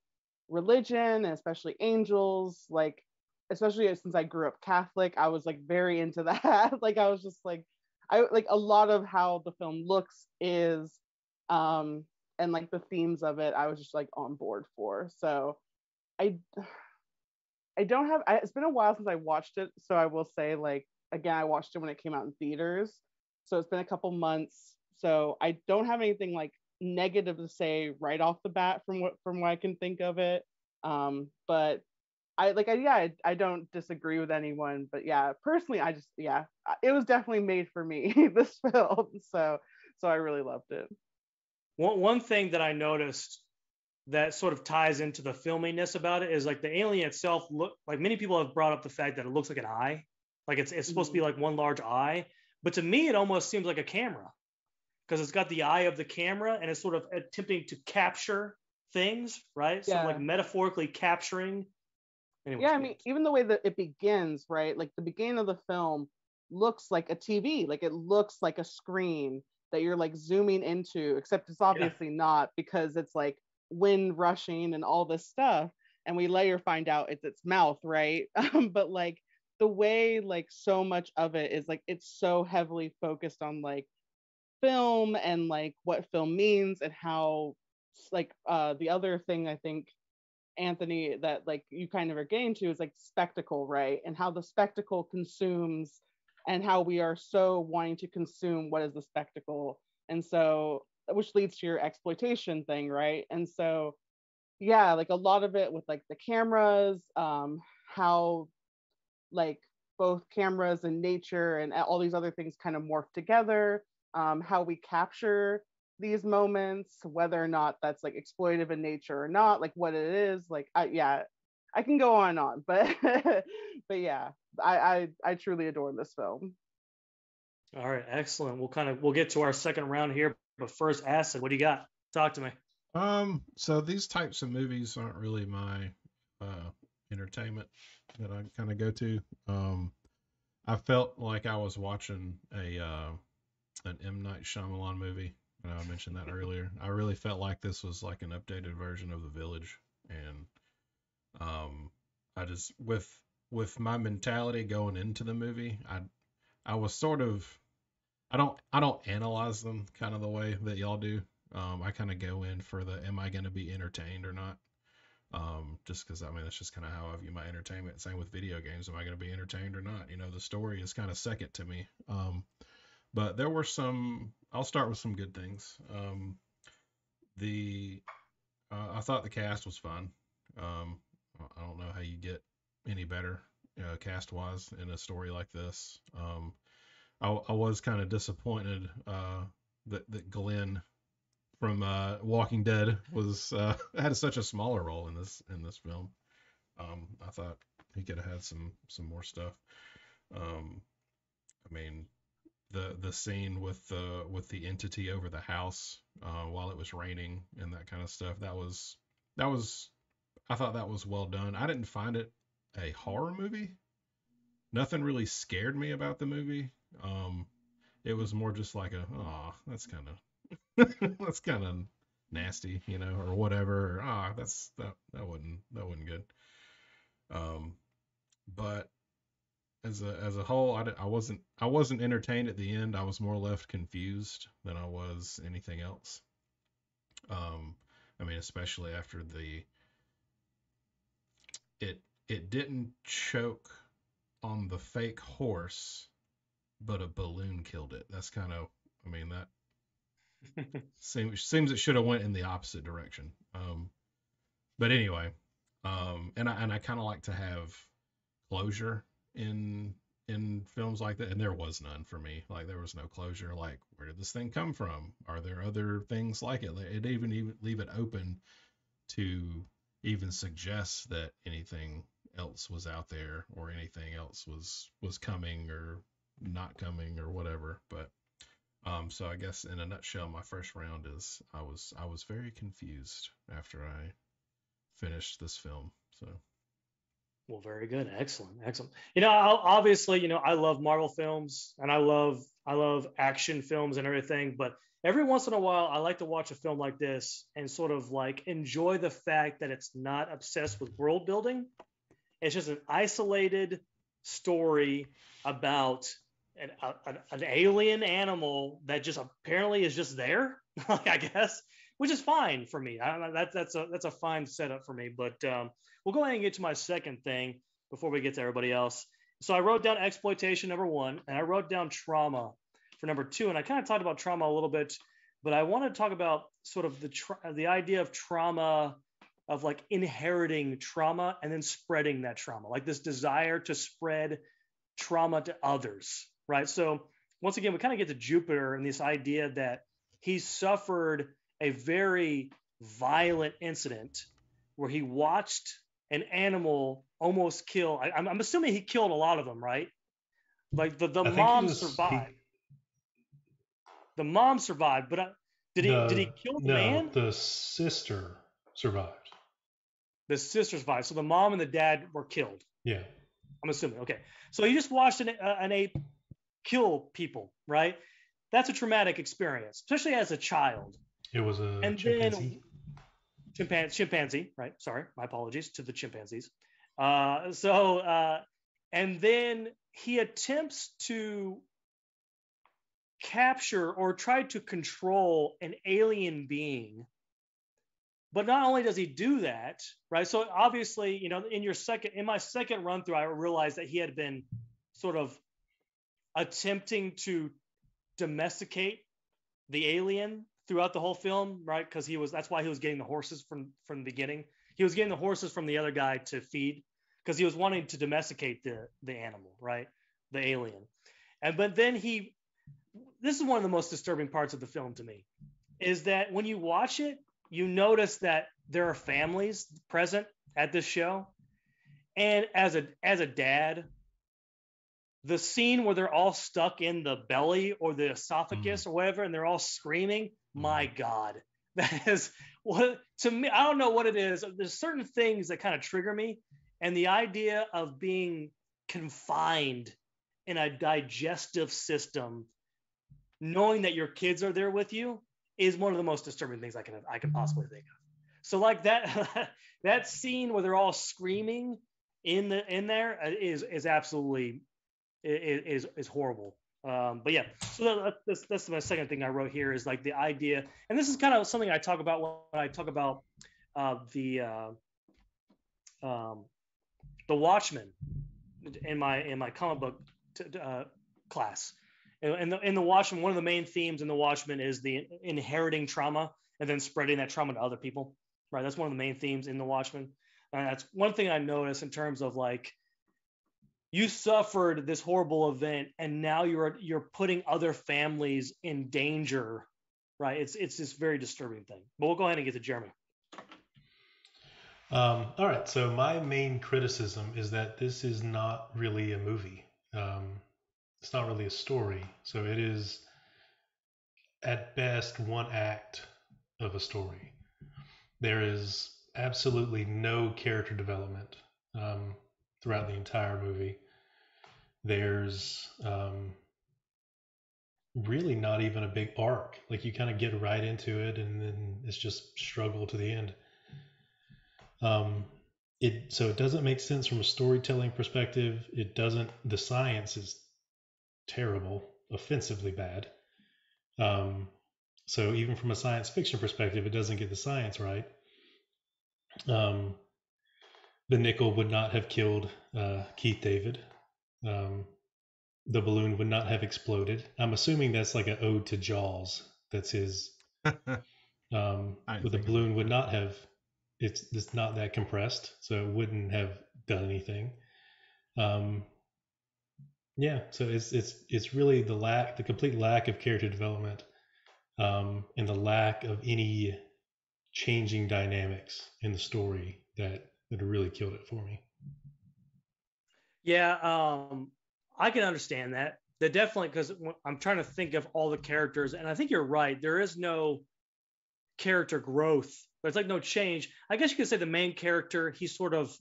religion, and especially angels. Like especially since I grew up Catholic, I was like very into *laughs* that. like I was just like I like a lot of how the film looks is um and like the themes of it I was just like on board for. So I I don't have I, it's been a while since I watched it, so I will say like again I watched it when it came out in theaters. So it's been a couple months. So I don't have anything like negative to say right off the bat from what from what I can think of it. Um, but I like I yeah I, I, don't disagree with anyone, but yeah, personally I just yeah it was definitely made for me *laughs* this film, so so I really loved it. One one thing that I noticed that sort of ties into the filminess about it is like the alien itself look like many people have brought up the fact that it looks like an eye, like it's it's supposed mm-hmm. to be like one large eye, but to me it almost seems like a camera because it's got the eye of the camera and it's sort of attempting to capture things, right? Yeah. So like metaphorically capturing yeah, I mean, even the way that it begins, right? Like the beginning of the film looks like a TV, like it looks like a screen that you're like zooming into, except it's obviously yeah. not because it's like wind rushing and all this stuff. And we later find out it's its mouth, right? *laughs* but like the way like so much of it is like it's so heavily focused on like film and like what film means and how like uh the other thing I think Anthony that like you kind of are getting to is like spectacle, right? And how the spectacle consumes and how we are so wanting to consume what is the spectacle. And so which leads to your exploitation thing, right? And so yeah, like a lot of it with like the cameras, um, how like both cameras and nature and all these other things kind of morph together, um, how we capture these moments, whether or not that's like exploitative in nature or not, like what it is. Like, I, yeah, I can go on and on, but *laughs* but yeah, I, I I truly adore this film. All right, excellent. We'll kind of we'll get to our second round here, but first, Acid, what do you got? Talk to me. Um, so these types of movies aren't really my uh, entertainment that I kind of go to. Um, I felt like I was watching a uh, an M Night Shyamalan movie I know I mentioned that earlier. I really felt like this was like an updated version of The Village, and um, I just with with my mentality going into the movie, I I was sort of I don't I don't analyze them kind of the way that y'all do. Um, I kind of go in for the am I going to be entertained or not. Um, just because I mean that's just kind of how I view my entertainment. Same with video games. Am I going to be entertained or not? You know, the story is kind of second to me. Um, but there were some. I'll start with some good things. Um, the uh, I thought the cast was fun. Um, I don't know how you get any better uh, cast wise in a story like this. Um, I, I was kind of disappointed uh, that that Glenn from uh, Walking Dead was uh, *laughs* had such a smaller role in this in this film. Um, I thought he could have had some some more stuff. Um, I mean, the the scene with the with the entity over the house uh, while it was raining and that kind of stuff. That was that was I thought that was well done. I didn't find it a horror movie. Nothing really scared me about the movie. Um, it was more just like a oh that's kind of *laughs* that's kind of nasty, you know, or whatever. Ah, that's that that wasn't that wasn't good. Um, but as a as a whole, I, I wasn't I wasn't entertained at the end. I was more left confused than I was anything else. Um, I mean, especially after the it it didn't choke on the fake horse, but a balloon killed it. That's kind of I mean that *laughs* seems seems it should have went in the opposite direction. Um, but anyway, um, and I and I kind of like to have closure in in films like that and there was none for me. Like there was no closure. Like where did this thing come from? Are there other things like it? It even even leave it open to even suggest that anything else was out there or anything else was was coming or not coming or whatever. But um so i guess in a nutshell my first round is i was i was very confused after i finished this film. So well, very good. Excellent. Excellent. You know, I'll, obviously, you know, I love Marvel films and I love I love action films and everything, but every once in a while I like to watch a film like this and sort of like enjoy the fact that it's not obsessed with world building. It's just an isolated story about an, a, an alien animal that just apparently is just there, *laughs* I guess, which is fine for me. I, that, that's a that's a fine setup for me. But um, we'll go ahead and get to my second thing before we get to everybody else. So I wrote down exploitation number one, and I wrote down trauma for number two. And I kind of talked about trauma a little bit, but I want to talk about sort of the tra- the idea of trauma, of like inheriting trauma and then spreading that trauma, like this desire to spread trauma to others, right? So once again, we kind of get to Jupiter and this idea that he suffered a very violent incident where he watched an animal almost kill. I, am assuming he killed a lot of them, right? Like the the mom was, survived. He, the mom survived, but uh, did he did he kill the no, man? The sister survived. The sister survived. So the mom and the dad were killed. Yeah. I'm assuming. Okay. So you just watched an, uh, an ape kill people, right? That's a traumatic experience, especially as a child. It was a and chimpanzee. Then, chimpanzee, chimpanzee, right? Sorry, my apologies to the chimpanzees. Uh, so, uh, and then he attempts to capture or try to control an alien being. But not only does he do that, right? So obviously, you know, in your second, in my second run through, I realized that he had been sort of attempting to domesticate the alien throughout the whole film, right? Because he was that's why he was getting the horses from from the beginning. He was getting the horses from the other guy to feed because he was wanting to domesticate the the animal, right? The alien. And but then he this is one of the most disturbing parts of the film to me is that when you watch it, you notice that there are families present at this show. And as a as a dad, the scene where they're all stuck in the belly or the esophagus mm. or whatever and they're all screaming my God, *laughs* that is what to me. I don't know what it is. There's certain things that kind of trigger me, and the idea of being confined in a digestive system, knowing that your kids are there with you, is one of the most disturbing things I can I can possibly think of. So like that *laughs* that scene where they're all screaming in the in there is is is absolutely is is horrible. Um, but yeah, so that's, that's my second thing I wrote here is like the idea, and this is kind of something I talk about when I talk about uh, the uh, um, the Watchmen in my in my comic book t- uh, class. In the in the Watchmen, one of the main themes in the Watchmen is the inheriting trauma and then spreading that trauma to other people. Right, that's one of the main themes in the Watchmen. And that's one thing I notice in terms of like you suffered this horrible event and now you're you're putting other families in danger right? It's it's this very disturbing thing. But we'll go ahead and get to jeremy. Um, all right. So my main criticism is that this is not really a movie. Um, it's not really a story. So it is at best one act of a story. There is absolutely no character development. Um, throughout the entire movie. There's um, really not even a big arc. Like you kind of get right into it, and then it's just struggle to the end. Um, it so it doesn't make sense from a storytelling perspective. It doesn't. The science is terrible, offensively bad. Um, so even from a science fiction perspective, it doesn't get the science right. Um, the nickel would not have killed uh, Keith David. Um, the balloon would not have exploded. I'm assuming that's like an ode to Jaws. That's his. *laughs* Um, but the balloon would not have. It's it's not that compressed, so it wouldn't have done anything. Um, yeah, so it's it's it's really the lack, the complete lack of character development, um, and the lack of any changing dynamics in the story that that really killed it for me. Yeah, um, I can understand that. That definitely because I'm trying to think of all the characters, and I think you're right. There is no character growth. There's like no change. I guess you could say the main character, he sort of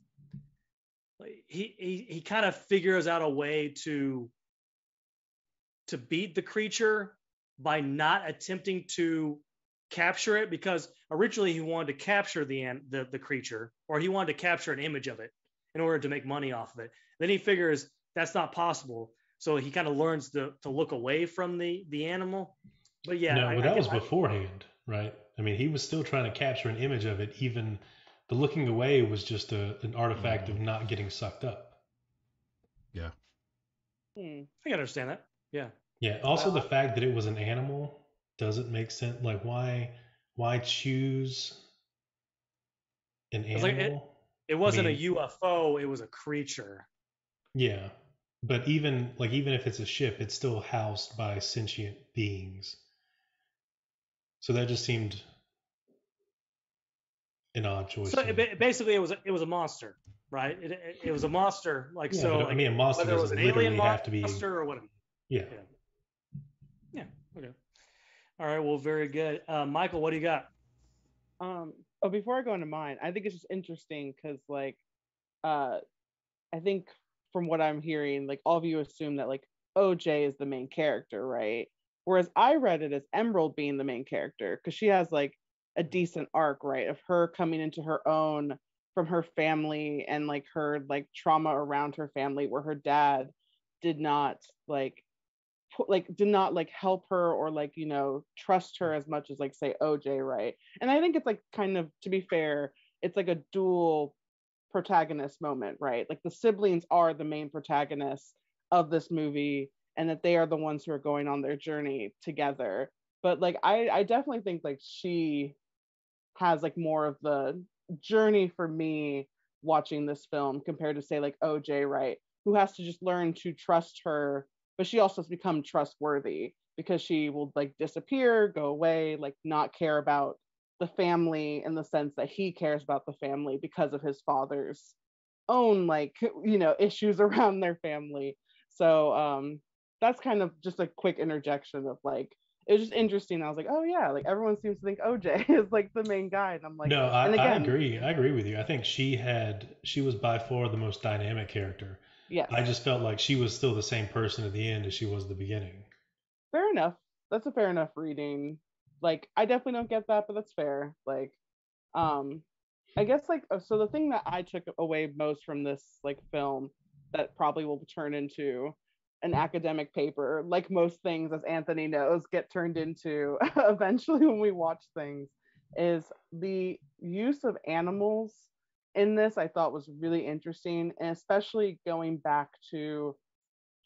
he he, he kind of figures out a way to to beat the creature by not attempting to capture it because originally he wanted to capture the the the creature or he wanted to capture an image of it in order to make money off of it. Then he figures that's not possible. So he kind of learns to, to look away from the, the animal. But yeah. No, I, but that I was beforehand, right? I mean, he was still trying to capture an image of it. Even the looking away was just a, an artifact mm-hmm. of not getting sucked up. Yeah. Hmm. I can understand that. Yeah. Yeah. Also, well, the fact that it was an animal doesn't make sense. Like, why, why choose an animal? Like it, it, wasn't I mean, a UFO. It was a creature. Yeah but even like even if it's a ship it's still housed by sentient beings so that just seemed an odd choice so it, basically it was a, it was a monster right it, it, it was a monster like yeah, so i mean a monster doesn't literally have to be monster or what yeah. yeah all right well very good uh, michael what do you got um oh before i go into mine i think it's just interesting because like uh i think from what I'm hearing, like all of you assume that like OJ is the main character, right? Whereas I read it as Emerald being the main character because she has like a decent arc, right? Of her coming into her own from her family and like her like trauma around her family where her dad did not like like did not like help her or like you know trust her mm. as much as like say OJ, right? And I think it's like kind of to be fair, it's like a dual protagonist moment, right? Like the siblings are the main protagonists of this movie and that they are the ones who are going on their journey together. But like I I definitely think like she has like more of the journey for me watching this film compared to say like OJ, right? Who has to just learn to trust her, but she also has become trustworthy because she will like disappear, go away, like not care about the family in the sense that he cares about the family because of his father's own like you know *laughs* issues around their family. So um that's kind of just a quick interjection of like it was just interesting. I was like oh yeah like everyone seems to think oj *laughs* is like the main guy. And i'm like no I, again, I agree i agree with you. I think she had she was by far the most dynamic character. Yeah i just felt like she was still the same person at the end as she was at the beginning. Fair enough. That's a fair enough reading. Like I definitely don't get that, but that's fair. Like, um, I guess like uh, so the thing that I took away most from this like film that probably will turn into an academic paper, like most things, as Anthony knows, get turned into *laughs* eventually when we watch things, is the use of animals in this I thought was really interesting, and especially going back to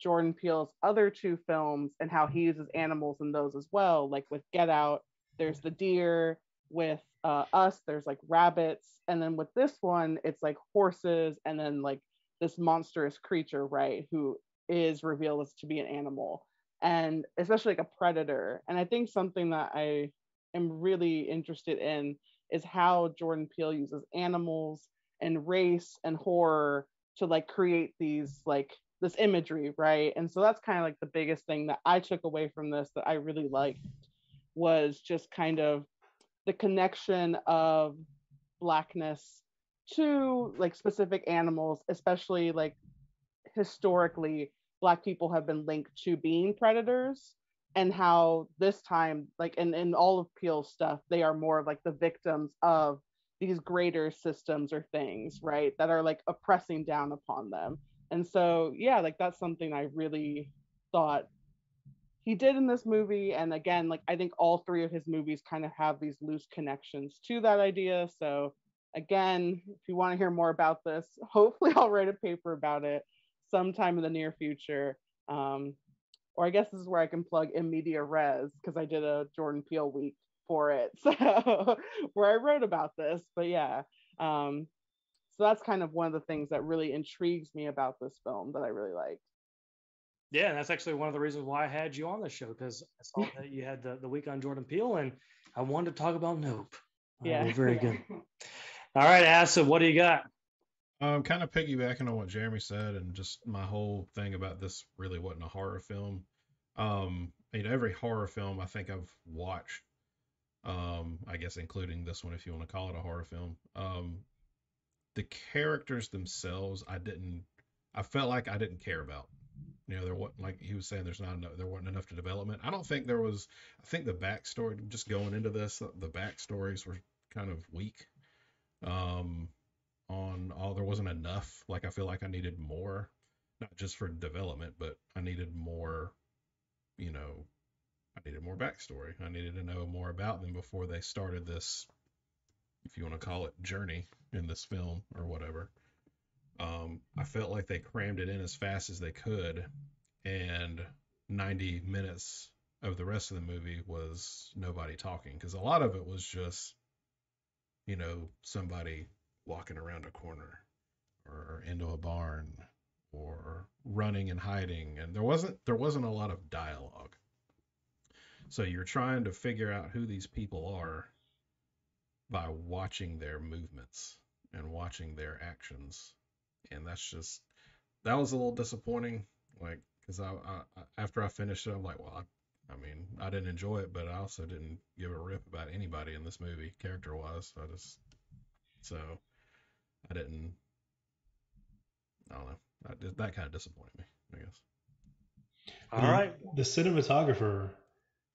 Jordan Peele's other two films and how he uses animals in those as well. Like with Get Out, there's the deer. With uh, Us, there's like rabbits. And then with this one, it's like horses and then like this monstrous creature, right? Who is revealed as to be an animal and especially like a predator. And I think something that I am really interested in is how Jordan Peele uses animals and race and horror to like create these like this imagery, right? And so that's kind of like the biggest thing that I took away from this that I really liked was just kind of the connection of blackness to like specific animals, especially like historically black people have been linked to being predators and how this time like in, in all of Peele's stuff they are more of like the victims of these greater systems or things right that are like oppressing down upon them. And so yeah like that's something i really thought he did in this movie. And again like i think all three of his movies kind of have these loose connections to that idea. So again if you want to hear more about this *laughs* hopefully i'll write a paper about it sometime in the near future um, or i guess this is where i can plug in media res because i did a jordan peele week for it *laughs* so where i wrote about this but yeah um, so that's kind of one of the things that really intrigues me about this film that i really liked Yeah, and that's actually one of the reasons why I had you on the show because I saw *laughs* that you had the, the week on Jordan Peele, and I wanted to talk about Nope. Uh, Yeah. very *laughs* good. All right, Asa, what do you got? Um, kind of piggybacking on what Jeremy said, and just my whole thing about this really wasn't a horror film. Um, I mean, every horror film I think I've watched, um, I guess including this one, if you want to call it a horror film, um, the characters themselves, I didn't, I felt like I didn't care about. You know, there wasn't like he was saying, there's not enough, there wasn't enough to development. I don't think there was. I think the backstory, just going into this, the backstories were kind of weak. Um, on all there wasn't enough. Like i feel like i needed more not just for development but i needed more you know i needed more backstory. I needed to know more about them before they started this if you want to call it journey in this film or whatever. Um i felt like they crammed it in as fast as they could and 90 minutes of the rest of the movie was nobody talking because a lot of it was just you know somebody walking around a corner or into a barn or running and hiding. And there wasn't there wasn't a lot of dialogue. So you're trying to figure out who these people are by watching their movements and watching their actions. And that's just that was a little disappointing. Like because I, I after i finished it i'm like well I, I mean i didn't enjoy it but i also didn't give a rip about anybody in this movie character wise i just so I didn't. I don't know. That, that kind of disappointed me, I guess. All The- right. The cinematographer,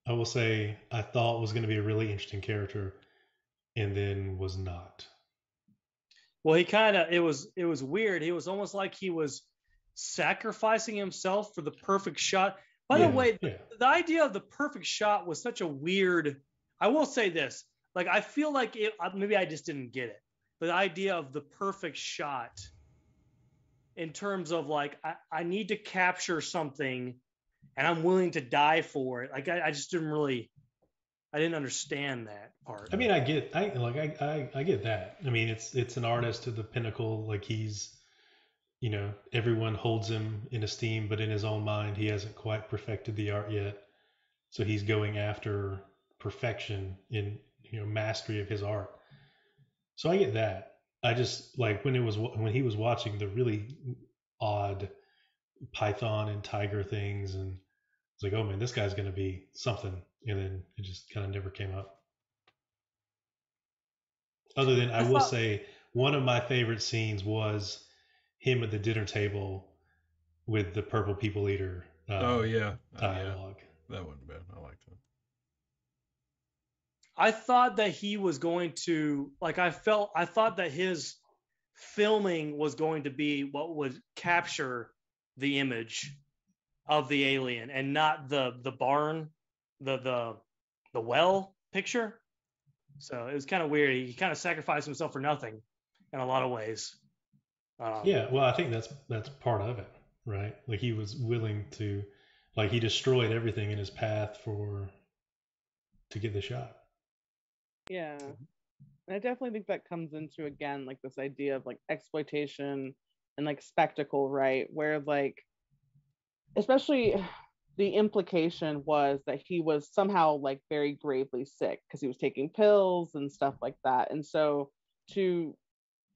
I will say, I thought was going to be a really interesting character, and then was not. Well, he kind of it was it was weird. He was almost like he was sacrificing himself for the perfect shot. By Yeah, the way, yeah. the idea of the perfect shot was such a weird. I will say this: like I feel like it. uh, Maybe I just didn't get it. The idea of the perfect shot, in terms of like I, I need to capture something, and I'm willing to die for it. Like I, I just didn't really. I didn't understand that part. I mean, I get, I like, I, I, I get that. I mean, it's it's an artist to the pinnacle. Like he's, you know, everyone holds him in esteem, but in his own mind, he hasn't quite perfected the art yet. So he's going after perfection in, you know, mastery of his art. So I get that. I just like when it was when he was watching the really odd python and tiger things, and it's like, oh man, this guy's gonna be something, and then it just kind of never came up. Other than I I will thought- say, one of my favorite scenes was him at the dinner table with the purple people eater. Uh, oh yeah, Uh, yeah, dialogue. that wasn't bad. I liked it. I thought that he was going to like I felt I thought that his filming was going to be what would capture the image of the alien and not the the barn the the the well picture. So it was kind of weird. He kind of sacrificed himself for nothing in a lot of ways. Um, Yeah, well, I think that's that's part of it, right? Like he was willing to, like he destroyed everything in his path for to get the shot. Yeah. And I definitely think that comes into again like this idea of like exploitation and like spectacle, right? Where like especially *sighs* the implication was that he was somehow like very gravely sick because he was taking pills and stuff like that. And so to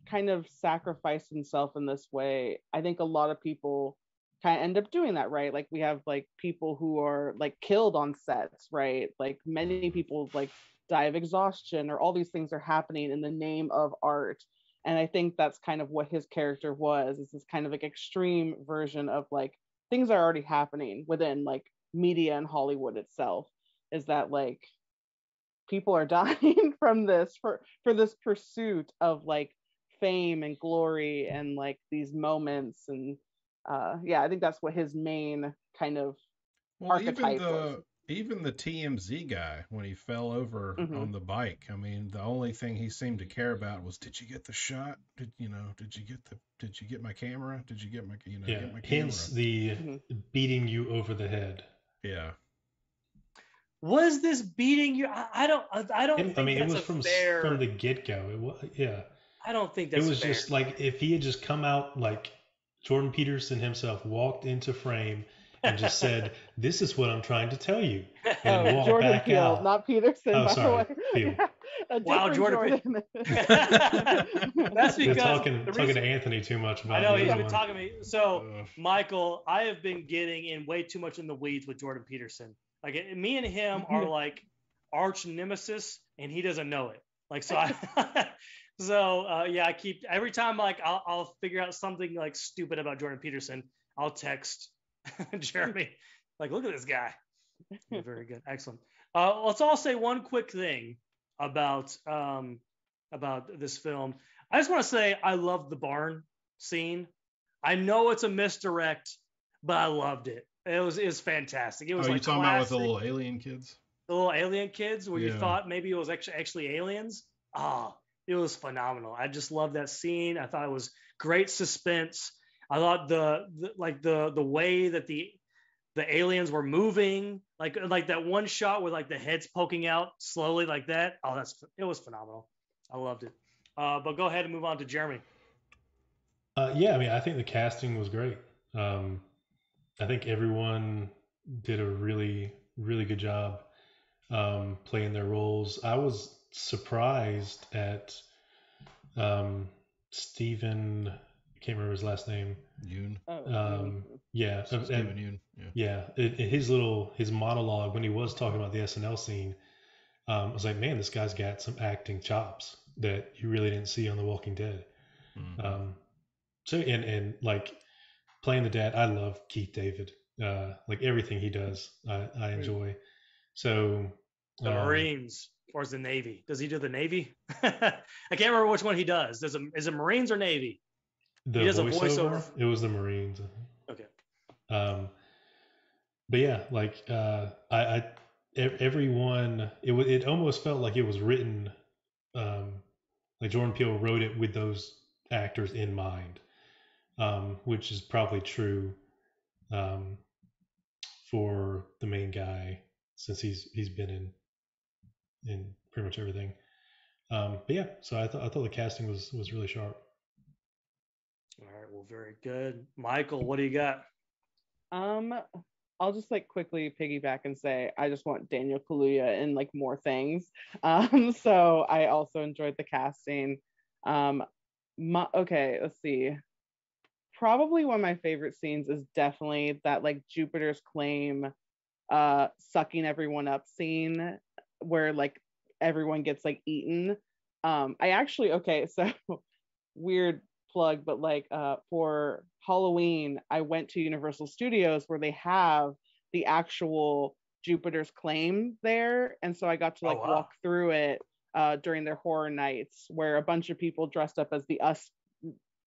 kind of sacrifice himself in this way, I think a lot of people kind of end up doing that, right? Like we have like people who are like killed on sets, right? Like many people like die of exhaustion or all these things are happening in the name of art. And I think that's kind of what his character was, is this kind of like extreme version of like things are already happening within like media and Hollywood itself. Is that like people are *laughs* dying from this for for this pursuit of like fame and glory and like these moments and uh yeah i think that's what his main kind of Well, even archetype the was. Even the TMZ guy when he fell over Mhm. on the bike. I mean, the only thing he seemed to care about was, did you get the shot? Did you know? Did you get the? Did you get my camera? Did you get my? You know, Yeah. get my camera. Hence the Mhm. beating you over the head. yeah. Was this beating you? I, I don't. I, I don't. It- think I mean, it was from fair. from the get go. It was yeah. I don't think that's. It was fair. just like if he had just come out like Jordan Peterson himself walked into frame and just said, "This is what I'm trying to tell you," *laughs* and Oh, walk Jordan back Peele, out. not Peterson, Oh, by sorry, the way. Peele. *laughs* A Wow, Jordan Jordan. *laughs* That's You're because talking the talking to Anthony too much about I know the he's other been one. talking to me. So, Ugh. Michael, I have been getting in way too much in the weeds with Jordan Peterson. Like, me and him are like arch nemesis, and he doesn't know it. Like, so I. So uh, yeah, I keep every time like I'll, I'll figure out something like stupid about Jordan Peterson. I'll text *laughs* Jeremy, like, look at this guy. Very good, excellent. Uh, let's all say one quick thing about um, about this film. I just want to say I love the barn scene. I know it's a misdirect, but I loved it. It was it was fantastic. It Oh, was you like talking about with the little alien kids? the little alien kids where you thought maybe it was actually actually aliens. Ah, it was phenomenal. I just loved that scene. I thought it was great suspense. I thought the, the like the the way that the the aliens were moving, like like that one shot with like the heads poking out slowly like that. Oh, that's it was phenomenal. I loved it. Uh, but go ahead and move on to Jeremy. Uh, yeah, I mean, I think the casting was great. Um, I think everyone did a really, really good job um, playing their roles. I was surprised at um, Steven. I can't remember his last name. Yeun. Oh, Um, yeah, So and- Steven Yeun. Yeah. yeah, it, it- his little his monologue when he was talking about the SNL scene, um, I was like, man, this guy's got some acting chops that you really didn't see on The Walking Dead. Mhm. Um, so and and like playing the dad, I love Keith David. Uh, like everything he does, I, I enjoy. So The um, Marines or is the Navy? Does he do the Navy? *laughs* I can't remember which one he does. Does it, is it Marines or Navy? The he does a voiceover, voiceover. it was the Marines. Okay. Um, but yeah, like uh, I, I everyone, it wa- it almost felt like it was written, um, like Jordan Peele wrote it with those actors in mind, um, which is probably true um, for the main guy since he's he's been in in pretty much everything. Um, but yeah, so I thought I thought the casting was was really sharp. All right. Well, very good. Michael, what do you got? Um, I'll just like quickly piggyback and say I just want Daniel Kaluuya in like more things. *laughs* Um, so I also enjoyed the casting. Um, my, okay, let's see. Probably one of my favorite scenes is definitely that like Jupiter's claim, uh, sucking everyone up scene where like everyone gets like eaten. Um, I actually okay, *laughs* so weird plug, but like uh for Halloween, I went to Universal Studios where they have the actual Jupiter's claim there. And so I got to Oh, like wow. walk through it uh during their horror nights where a bunch of people dressed up as the us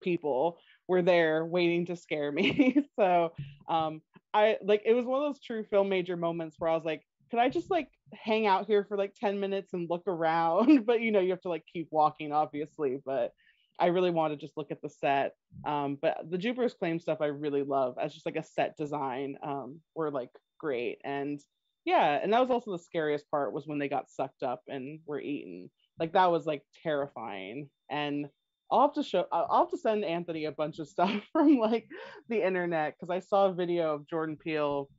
people were there waiting to scare me. *laughs* so um I like it was one of those true film major moments where I was like, could I just like hang out here for like 10 minutes and look around? *laughs* but you know, you have to like keep walking, obviously. But I really want to just look at the set. Um, but the Jupiter's Claim stuff I really love as just like a set design um, were like great. And yeah, and that was also the scariest part was when they got sucked up and were eaten. Like that was like terrifying. And I'll have to show I'll have to send Anthony a bunch of *laughs* stuff from like the internet because I saw a video of Jordan Peele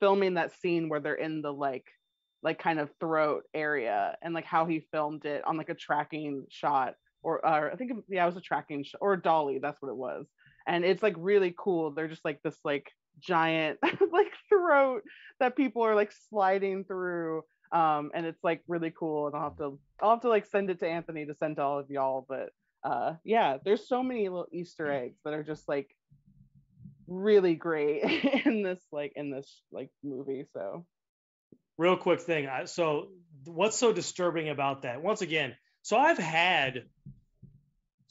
filming that scene where they're in the like like kind of throat area and like how he filmed it on like a tracking shot or, or I think yeah it was a tracking shot or dolly that's what it was and it's like really cool they're just like this like giant *laughs* like throat that people are like sliding through. Um, and it's like really cool. And I'll have to I'll have to like send it to Anthony to send to all of y'all. But uh, yeah, there's so many little Easter eggs that are just like really great *laughs* in this like in this like movie. So real quick thing. So what's so disturbing about that? Once again, so I've had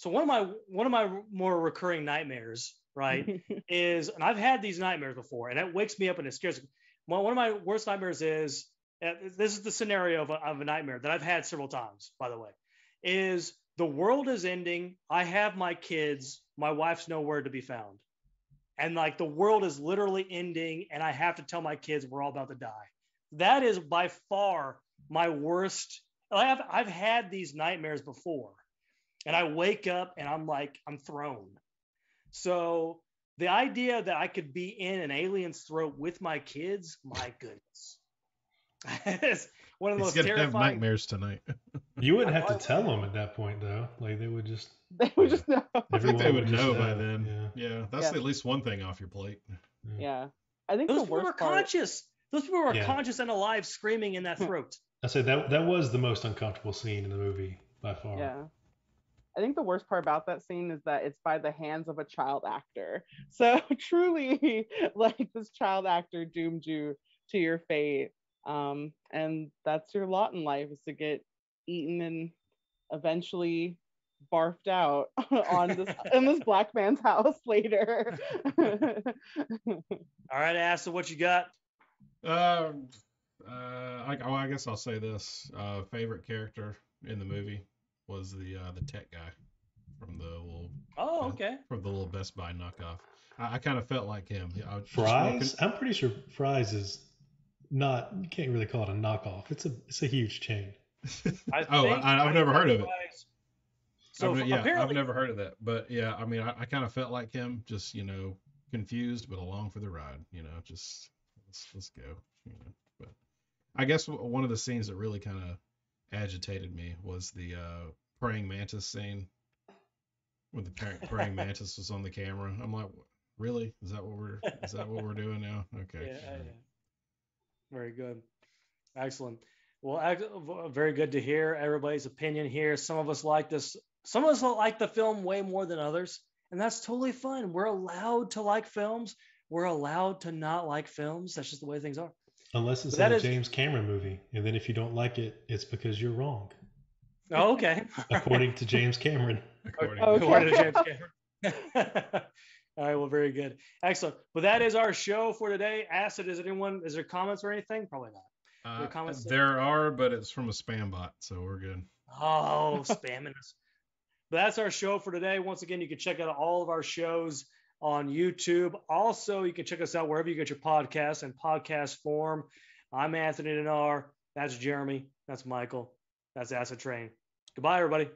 so one of my one of my more recurring nightmares, right, *laughs* is and I've had these nightmares before, and it wakes me up and it scares me. One of my worst nightmares is uh, this is the scenario of a, of a nightmare that I've had several times, by the way, is the world is ending. I have my kids. My wife's nowhere to be found. And like the world is literally ending, and I have to tell my kids we're all about to die. That is by far my worst. I've, I've had these nightmares before, and I wake up and I'm like, I'm thrown. So the idea that I could be in an alien's throat with my kids, my goodness. *laughs* it's one of the He's most gonna have nightmares tonight. *laughs* You wouldn't have to tell them at that point, though. Like they would just. *laughs* they would just know. I think they would would just know by know, then. yeah. Yeah, that's Yeah. at least one thing off your plate. Yeah. I think Those the people worst were part. conscious. Those people were Yeah. conscious and alive, screaming in that throat. I said that that was the most uncomfortable scene in the movie by far. Yeah. I think the worst part about that scene is that it's by the hands of a child actor. *laughs* So truly, *laughs* like this child actor doomed you to your fate. Um, and that's your lot in life is to get eaten and eventually barfed out *laughs* on this in this black man's house later. All right, Asa, what you got? Um, uh, I, oh, I guess I'll say this. Uh, favorite character in the movie was the uh, the tech guy from the little Oh, Yeah. okay. from the little Best Buy knockoff. I, I kind of felt like him. I was Fry's. I'm pretty sure Fry's is not. You can't really call it a knockoff. It's a it's a huge chain. I *laughs* oh, I, I've never heard of it. So I've, yeah, apparently, I've never heard of that. But yeah, I mean, I, I kind of felt like him, just you know, confused but along for the ride. You know, just let's let's go. You know, but I guess one of the scenes that really kind of agitated me was the uh, praying mantis scene when the par- praying *laughs* mantis was on the camera. I'm like, really? Is that what we're is that what we're doing now? Okay. Yeah, yeah, yeah. Very good. Excellent. Well, very good to hear everybody's opinion here. Some of us like this. Some of us like the film way more than others, and that's totally fine. We're allowed to like films. We're allowed to not like films. That's just the way things are. Unless it's that a is- James Cameron movie, and then if you don't like it, it's because you're wrong, Oh, okay. according to James Cameron. *laughs* According Okay. According to James *laughs* Cameron. *laughs* All right. Well, very good. Excellent. Well, that is our show for today. Acid, is anyone, is there comments or anything? Probably not. Uh, Your comments? there are, but it's from a spam bot, so we're good. Oh, spamming us. But that's our show for today. Once again, you can check out all of our shows on YouTube. Also, you can check us out wherever you get your podcasts and podcast form. I'm Anthony Denar. That's Jeremy. That's Michael. That's Acid Train. Goodbye, everybody.